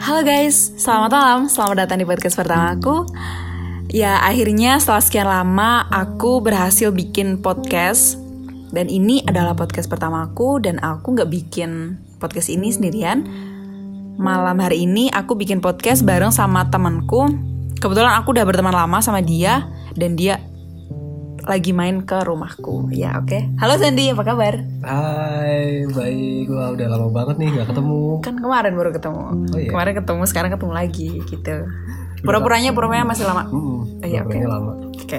Halo guys, selamat malam, selamat datang di podcast pertama aku. Ya akhirnya setelah sekian lama aku berhasil bikin podcast. Dan ini adalah podcast pertama aku dan aku gak bikin podcast ini sendirian. Malam hari ini aku bikin podcast bareng sama temanku. Kebetulan aku udah berteman lama sama dia Dan dia lagi main ke rumahku Ya oke Halo Sandy, apa kabar? Hai, baik. Wah, udah lama banget nih nggak ketemu. Kan kemarin baru ketemu Oh, iya. Kemarin ketemu, sekarang ketemu lagi gitu Pura-puranya, pura-puranya masih lama Hmm, Iya, oke. ngobrolnya lama. Oke.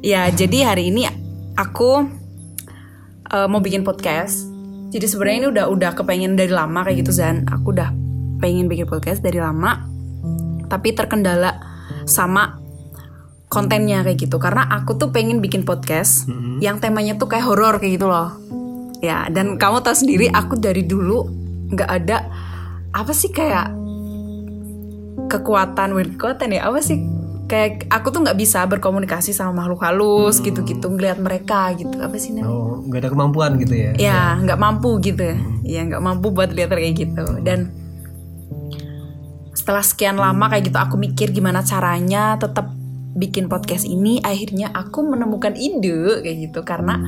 Ya, jadi hari ini aku eh, mau bikin podcast. Jadi sebenarnya ini udah udah kepengen dari lama kayak gitu Zan. Aku udah pengen bikin podcast dari lama. Tapi terkendala sama kontennya kayak gitu. Karena aku tuh pengen bikin podcast Mm-mm. yang temanya tuh kayak horor kayak gitu loh. Ya, dan kamu tahu sendiri aku dari dulu nggak ada apa sih kayak kekuatan bukan kekuatan ya apa sih kayak aku tuh nggak bisa berkomunikasi sama makhluk halus gitu-gitu ngelihat mereka gitu apa sih namanya Oh, nggak ada kemampuan gitu ya? ya nggak mampu gitu ya nggak mampu buat lihat kayak gitu dan setelah sekian lama kayak gitu aku mikir gimana caranya tetap bikin podcast ini akhirnya aku menemukan ide kayak gitu. Karena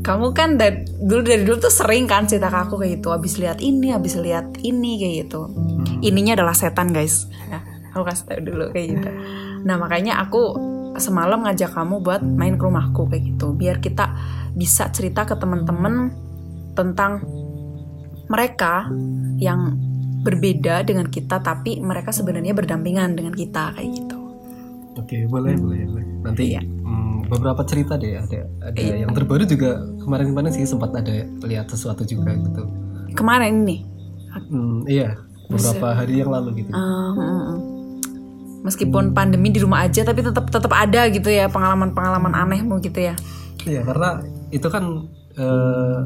kamu kan dari dulu dari dulu tuh sering kan cerita ke aku kayak gitu habis lihat ini habis lihat ini kayak gitu. Ininya adalah setan guys. Ya, aku kasih tau dulu kayak gitu. Nah makanya aku semalam ngajak kamu buat main ke rumahku kayak gitu. Biar kita bisa cerita ke teman-teman tentang mereka yang berbeda dengan kita tapi mereka sebenarnya berdampingan dengan kita kayak gitu Oke, boleh, boleh, boleh. Nanti Iya. hmm, beberapa cerita deh. Ada, ada Iya. yang terbaru juga kemarin-kemarin sih sempat ada lihat sesuatu juga gitu. kemarin ini Hmm, iya, beberapa hari yang lalu gitu. Mm. meskipun pandemi di rumah aja tapi tetap tetap ada gitu ya pengalaman-pengalaman anehmu gitu ya Iya, karena itu kan eh,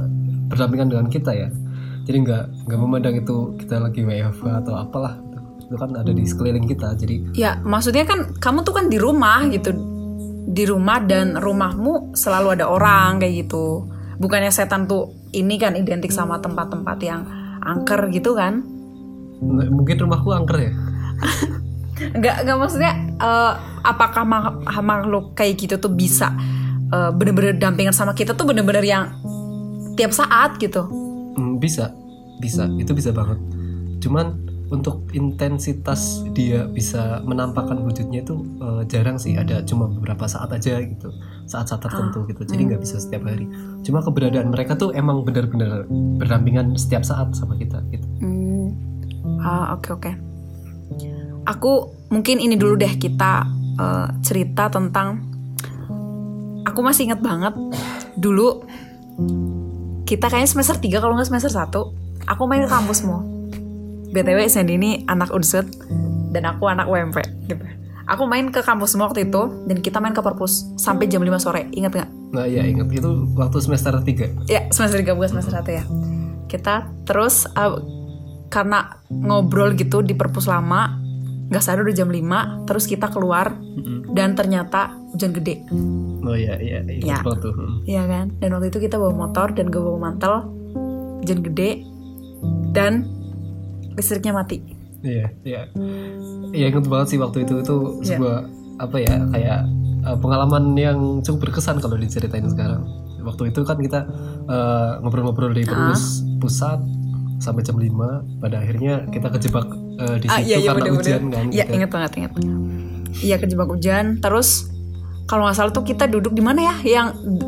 berdampingan dengan kita ya. Jadi nggak nggak memandang itu kita lagi WFH atau apalah. Itu kan ada di sekeliling kita. Jadi ya maksudnya kan kamu tuh kan di rumah gitu di rumah dan rumahmu selalu ada orang kayak gitu bukannya setan tuh ini kan identik sama tempat-tempat yang angker gitu kan mungkin rumahku angker ya. nggak nggak maksudnya eh, apakah ma- makhluk kayak gitu tuh bisa eh, bener-bener dampingan sama kita tuh bener-bener yang tiap saat gitu Hmm, bisa, bisa, itu bisa banget. Cuman untuk intensitas dia bisa menampakkan wujudnya itu eh, jarang sih. Ada cuma beberapa saat aja gitu, saat-saat tertentu gitu. Jadi nggak bisa setiap hari. Cuma keberadaan mereka tuh emang benar-benar berdampingan setiap saat sama kita gitu. Hmm. Ah, oke oke. Aku mungkin ini dulu deh kita eh, cerita tentang aku masih inget banget dulu kita kayaknya semester 3 kalau nggak semester 1 aku main ke kampusmu. BTW Sandy ini anak Unsut dan aku anak UMP gitu. Aku main ke kampusmu waktu itu dan kita main ke perpus sampai jam 5 sore. Ingat nggak? Nah ya ingat itu waktu semester 3 Ya semester 3 bukan semester 1 ya Kita terus uh, Karena ngobrol gitu di perpus lama Gak sadar udah jam 5 Terus kita keluar Dan ternyata hujan gede Oh iya iya Ya. ingat banget tuh. Hmm. Iya kan Dan waktu itu kita bawa motor Dan gue bawa mantel Hujan gede Dan Listriknya mati Iya, iya. Iya inget banget sih waktu itu itu Iya. sebuah apa ya kayak uh, pengalaman yang cukup berkesan kalau diceritain sekarang. Waktu itu kan kita uh, ngobrol-ngobrol di perpus pusat sampai jam 5 pada akhirnya kita kejebak uh, di situ Ah, iya, iya, karena bener-bener. hujan kan. Iya gitu. inget banget inget Iya kejebak hujan Terus kalau nggak salah tuh kita duduk di mana ya yang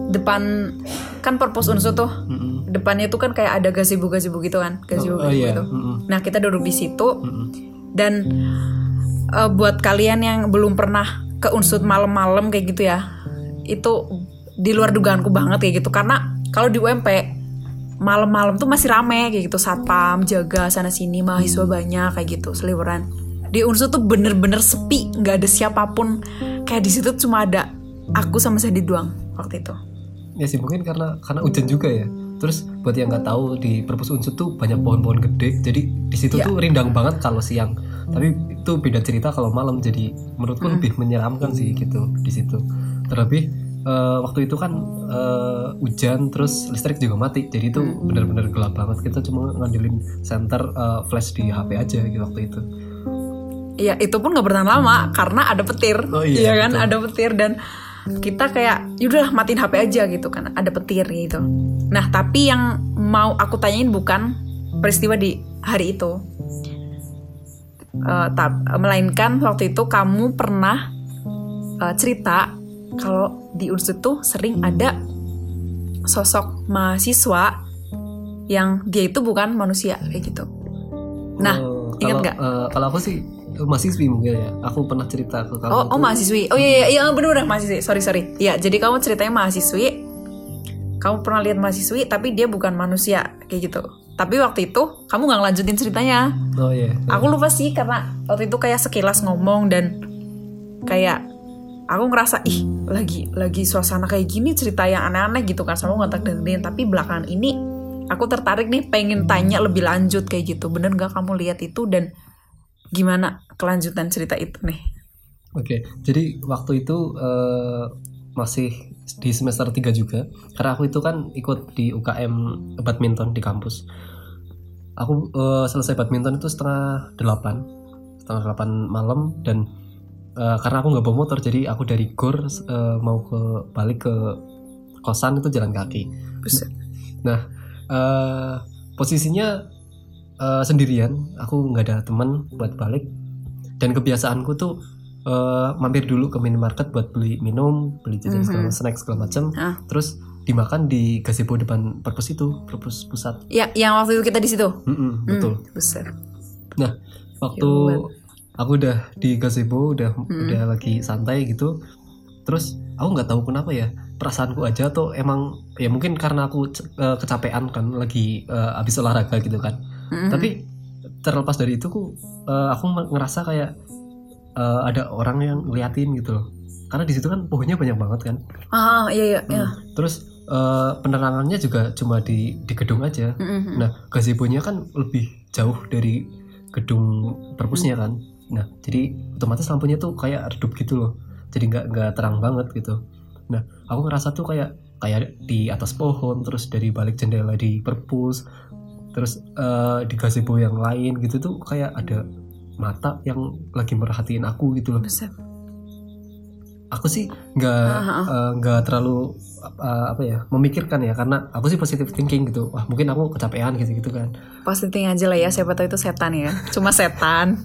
depan kan perpus unsur tuh Mm-mm. Depannya tuh kan kayak ada gazebo gazebo gitu kan gazebo Oh iya. gitu. Nah kita duduk di situ. Mm-mm. dan eh, buat kalian yang belum pernah ke unsur malam-malam kayak gitu ya itu di luar dugaanku banget kayak gitu. Karena kalau di UMP malam-malam tuh masih rame kayak gitu. Satpam jaga sana sini mahasiswa banyak kayak gitu seliweran. Di unsur tuh bener-bener sepi nggak ada siapa pun. Kayak di situ cuma ada aku sama Sandy doang waktu itu. Ya sih mungkin karena karena hujan juga ya. Terus buat yang nggak tahu di perpus unsur tuh banyak pohon-pohon gede. Jadi di situ Iya. tuh rindang banget kalau siang. Tapi itu beda cerita kalau malam. Jadi menurutku lebih menyeramkan sih gitu di situ. Terlebih eh, waktu itu kan eh, hujan terus listrik juga mati jadi itu Hmm. benar-benar gelap banget kita cuma ngandelin center eh, flash di HP aja gitu waktu itu ya itu pun nggak bertahan lama karena ada petir Oh iya, kan betul. ada petir dan kita kayak yaudah matiin HP aja gitu kan. Ada petir gitu. Nah tapi yang mau aku tanyain bukan peristiwa di hari itu. Eh, tap- melainkan waktu itu kamu pernah eh, cerita kalau di Unsur tuh sering ada sosok mahasiswa yang dia itu bukan manusia kayak gitu. Nah Eh, ingat nggak? eh, kalau aku sih mahasiswi mungkin ya aku pernah cerita ke kamu Oh, oh mahasiswi. Oh iya iya iya bener bener mahasiswi. Sorry sorry. Ya jadi kamu ceritanya mahasiswi. Kamu pernah lihat mahasiswi tapi dia bukan manusia kayak gitu. Tapi waktu itu kamu nggak ngelanjutin ceritanya. oh iya Aku lupa sih karena waktu itu kayak sekilas ngomong dan kayak aku ngerasa ih lagi lagi suasana kayak gini cerita yang aneh-aneh gitu kan sama nggak dengerin. Tapi belakangan ini aku tertarik nih pengen tanya lebih lanjut kayak gitu. Bener nggak kamu lihat itu dan gimana kelanjutan cerita itu nih? Oke, jadi waktu itu eh, masih di semester 3 juga. Karena aku itu kan ikut di UKM badminton di kampus. Aku eh, selesai badminton itu setengah delapan, setengah delapan malam dan eh, karena aku nggak bawa motor, jadi aku dari gor eh, mau ke balik ke kosan itu jalan kaki. Buset. Nah, eh, posisinya eh, sendirian, aku nggak ada teman buat balik. Dan kebiasaanku tuh eh, mampir dulu ke minimarket buat beli minum, beli jajan segala Mhm. snack segala macam. Ah. Terus dimakan di gazebo depan perpus itu, perpus pusat. Ya, yang waktu itu kita di situ. Mm-mm, betul. Hmm, besar. Waktu aku udah di gazebo, udah Mm. udah lagi santai gitu. Terus aku nggak tahu kenapa ya perasaanku aja tuh emang ya mungkin karena aku eh, kecapean kan lagi eh, habis olahraga gitu kan. Mm-mm. tapi terlepas dari itu eh, aku me- ngerasa kayak eh, ada orang yang ngeliatin gitu loh karena di situ kan pohonnya banyak banget kan ah iya iya. iya. Hmm. terus eh, penerangannya juga cuma di di gedung aja Mm-mm. nah gazebo-nya kan lebih jauh dari gedung perpusnya kan nah jadi otomatis lampunya tuh kayak redup gitu loh jadi nggak nggak terang banget gitu nah aku ngerasa tuh kayak kayak di atas pohon terus dari balik jendela di perpus terus eh, di gazebo yang lain gitu tuh kayak ada mata yang lagi merhatiin aku gitu loh Besar. aku sih nggak Ah, ah. eh, nggak terlalu eh, apa ya memikirkan ya karena aku sih positive thinking gitu wah mungkin aku kecapean gitu gitu kan Positing aja lah ya, siapa tahu itu setan ya. Cuma setan.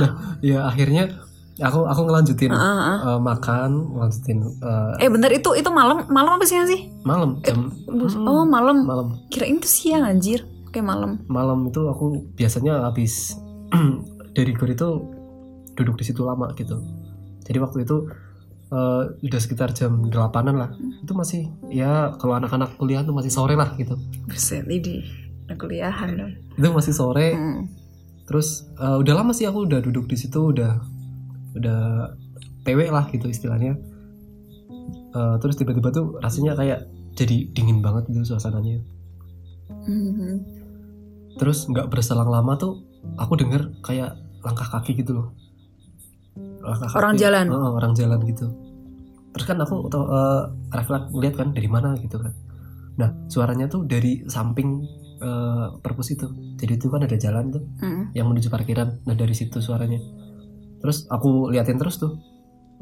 nah ya akhirnya aku aku ngelanjutin ah, ah. eh, makan ngelanjutin eh, Eh bentar itu itu malam malam apa siang sih? malam jam Bus- Mm, Oh malam. malam Kirain itu siang anjir. Kayak malam. malam itu aku biasanya habis dari gor itu duduk di situ lama gitu jadi waktu itu eh, udah sekitar jam delapanan lah itu masih ya kalau anak-anak kuliah tuh masih sore lah gitu Buset, ini kuliahan dong. itu masih sore Hmm. terus eh, udah lama sih aku udah duduk di situ udah udah PW lah gitu istilahnya. Eh, terus tiba-tiba tuh rasanya kayak jadi dingin banget gitu suasananya. Hmm. terus nggak berselang lama tuh aku denger kayak langkah kaki gitu loh. Langkah Orang jalan? Heeh, orang jalan gitu. Terus kan aku tau eh, refleks ngeliat kan dari mana gitu kan. Nah suaranya tuh dari samping eh, perpus itu. Jadi itu kan ada jalan tuh Hmm. yang menuju parkiran. Nah dari situ suaranya terus aku liatin terus tuh.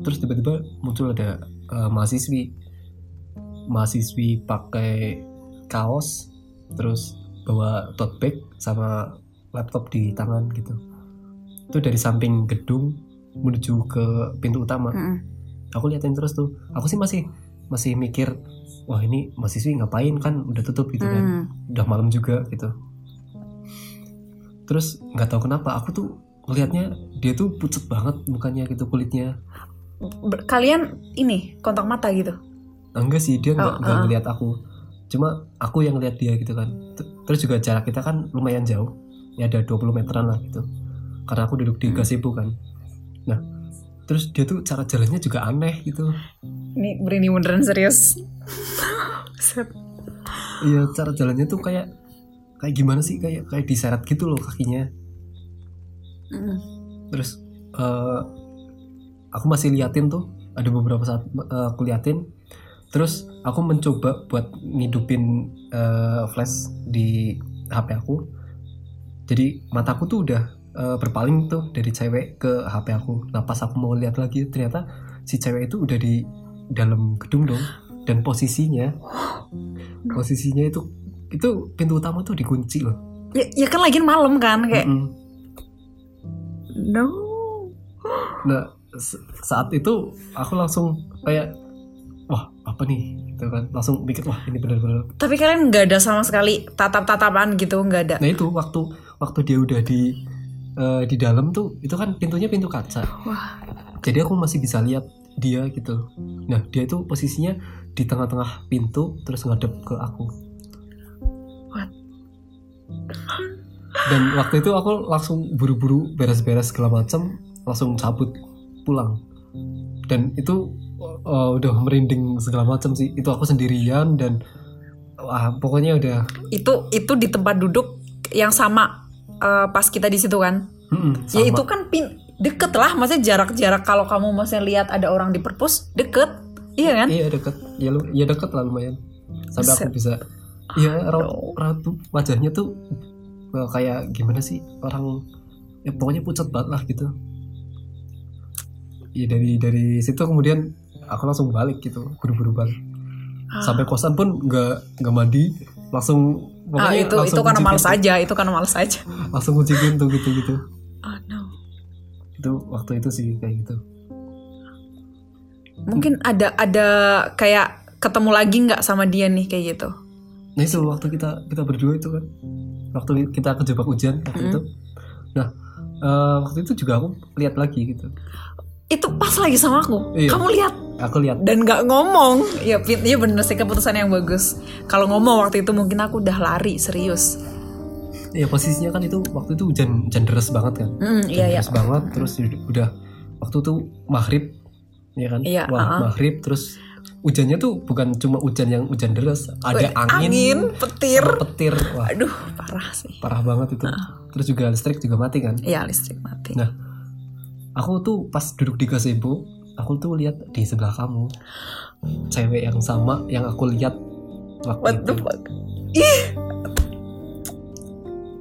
Terus tiba-tiba muncul ada eh, mahasiswi. Mahasiswi pakai kaos terus bawa tote bag sama laptop di tangan gitu. Itu dari samping gedung menuju ke pintu utama. Hmm. aku liatin terus tuh. Aku sih masih masih mikir wah ini mahasiswi ngapain? Kan udah tutup gitu kan. Hmm. udah malam juga gitu. Terus nggak tahu kenapa aku tuh ngelihatnya dia tuh pucet banget mukanya gitu kulitnya. Ber- Kalian ini kontak mata gitu. Enggak sih dia nggak Oh, nggak uh-uh. ngelihat aku. Cuma aku yang ngelihat dia gitu kan. Terus juga jarak kita kan lumayan jauh. Ya ada 20 meteran lah gitu. Karena aku duduk di Hmm. gazebo kan. Nah terus dia tuh cara jalannya juga aneh gitu. Ini berini beneran serius. Iya cara jalannya tuh kayak kayak gimana sih? Kayak kayak diseret gitu loh kakinya Hmm. terus eh, aku masih liatin tuh ada beberapa saat eh, aku liatin. Terus aku mencoba buat ngidupin eh, flash di HP aku. Jadi mataku tuh udah eh, berpaling tuh dari cewek ke HP aku. Nah pas aku mau lihat lagi ternyata si cewek itu udah di dalam gedung dong. Dan posisinya posisinya itu itu pintu utama tuh dikunci loh. Ya, ya kan lagi malam kan kayak Mm-mm. No. Nah, saat itu aku langsung kayak wah, apa nih? Gitu kan. Langsung mikir, wah, ini benar-benar. Tapi kalian nggak ada sama sekali tatap-tatapan gitu nggak ada. Nah, itu waktu waktu dia udah di eh, di dalam tuh, itu kan pintunya pintu kaca. Wah, Jadi aku masih bisa lihat dia gitu. Nah, dia itu posisinya di tengah-tengah pintu terus ngadep ke aku. What? Dan waktu itu aku langsung buru-buru beres-beres segala macam, langsung cabut pulang. Dan itu eh, udah merinding segala macam sih. Itu aku sendirian dan wah pokoknya udah itu itu di tempat duduk yang sama eh, pas kita di situ kan. mm, Ya itu kan pin deket lah, maksudnya jarak-jarak kalau kamu masih lihat ada orang di perpus deket, iya kan? Iya deket, ya, lu- ya deket lah lumayan. Sampai aku bisa, ya raut, raut wajahnya tuh eh, kayak gimana sih orang, ya pokoknya pucat banget lah gitu. Ya dari dari situ kemudian aku langsung balik gitu, buru-buru balik. Ah. Sampai kosan pun nggak nggak mandi, langsung Ah, itu langsung itu karena pintu. aja, itu karena males aja. Langsung kunci pintu gitu gitu. Oh no. Itu waktu itu sih kayak gitu. Mungkin ada ada kayak ketemu lagi nggak sama dia nih kayak gitu. Nah itu waktu kita kita berdua itu kan, waktu kita kejebak hujan waktu Mm. itu. Nah eh, waktu itu juga aku lihat lagi gitu. Itu pas lagi sama aku. Iya. Kamu lihat Aku lihat dan nggak ngomong. Ya, Pit, iya bener sih keputusan yang bagus. Kalau ngomong waktu itu mungkin aku udah lari serius. ya posisinya kan itu waktu itu hujan hujan deras banget kan. Hmm, Hujan iya iya. deras banget terus udah waktu itu maghrib ya kan. Iya, Wah uh-uh. maghrib terus hujannya tuh bukan cuma hujan yang hujan deras, ada Wih, angin, petir. petir. Wah Aduh, parah sih. parah banget itu. Terus juga listrik juga mati kan. Iya, listrik mati. Nah, aku tuh pas duduk di gazebo, aku tuh lihat di sebelah kamu cewek yang sama yang aku lihat waktu What itu. the fuck? Ih.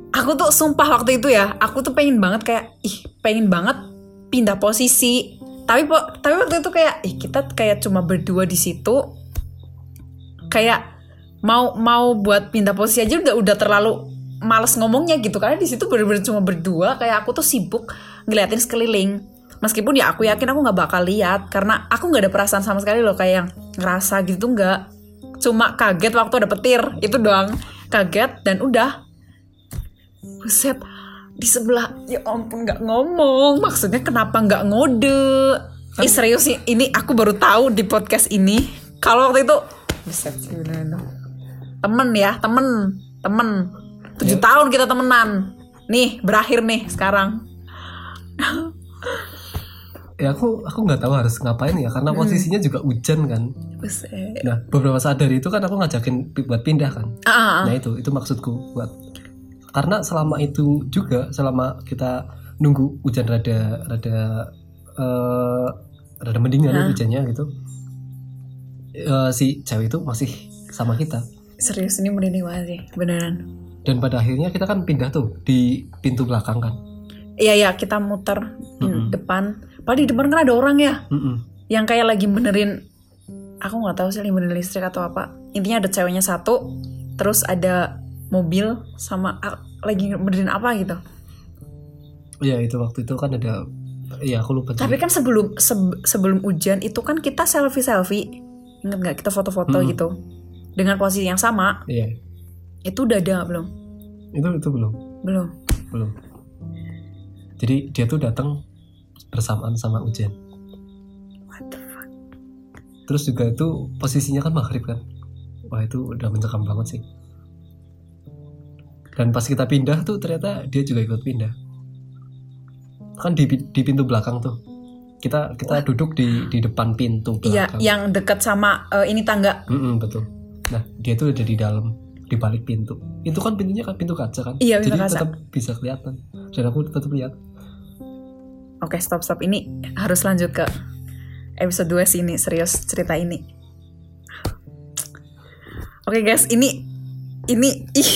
Aku tuh sumpah waktu itu ya, aku tuh pengen banget kayak ih, pengen banget pindah posisi. Tapi tapi waktu itu kayak ih kita kayak cuma berdua di situ. Kayak mau mau buat pindah posisi aja udah udah terlalu males ngomongnya gitu. Karena di situ bener-bener cuma berdua. Kayak aku tuh sibuk ngeliatin sekeliling. Meskipun ya aku yakin aku nggak bakal lihat. Karena aku nggak ada perasaan sama sekali loh. Kayak yang ngerasa gitu nggak. Cuma kaget waktu ada petir. Itu doang. Kaget dan udah. Buset di sebelah ya ampun nggak ngomong. Maksudnya kenapa nggak ngode? Ih serius sih ini aku baru tahu di podcast ini. Kalau waktu itu temen ya temen temen. Tujuh tahun kita temenan. Nih berakhir nih sekarang. Ya aku aku nggak tahu harus ngapain ya karena posisinya juga hujan kan. buset. Nah beberapa saat dari itu kan aku ngajakin buat pindah kan. ah. Nah itu itu maksudku buat karena selama itu juga selama kita nunggu hujan rada rada eh rada mendingan Hah? hujannya gitu. eh, si cewek itu masih sama kita. serius ini merinding banget sih beneran Dan pada akhirnya kita kan pindah tuh di pintu belakang kan. iya iya kita muter di Mm-mm. depan padahal di depan kan ada orang ya Mm-mm. yang kayak lagi benerin aku nggak tahu sih benerin listrik atau apa intinya ada ceweknya satu terus ada mobil sama ah, lagi benerin apa gitu Iya itu waktu itu kan ada Iya aku lupa tapi juga. kan sebelum seb- sebelum hujan itu kan kita selfie selfie inget nggak kita foto-foto Hmm. gitu dengan posisi yang sama Iya itu udah ada belum itu itu belum belum belum. Jadi dia tuh datang bersamaan sama hujan. what the fuck Terus juga itu posisinya kan maghrib kan. Wah itu udah mencekam banget sih. Dan pas kita pindah tuh ternyata dia juga ikut pindah. Kan di, di pintu belakang tuh. Kita kita duduk di di depan pintu iya belakang. yang dekat sama eh, ini tangga Mm-mm, betul. Nah dia tuh ada di dalam di balik pintu. Itu kan pintunya kan pintu kaca kan. Iya, pintu Jadi kaca. tetap bisa kelihatan. Dan aku tetap lihat. Oke, stop stop. Ini harus lanjut ke episode 2 sini serius cerita ini. Oke guys, ini ini ih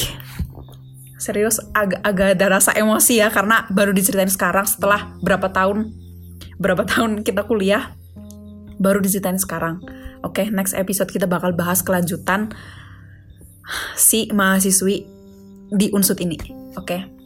serius agak agak ada rasa emosi ya karena baru diceritain sekarang setelah berapa tahun berapa tahun kita kuliah baru diceritain sekarang. Oke, next episode kita bakal bahas kelanjutan si mahasiswi di unsut ini. Oke.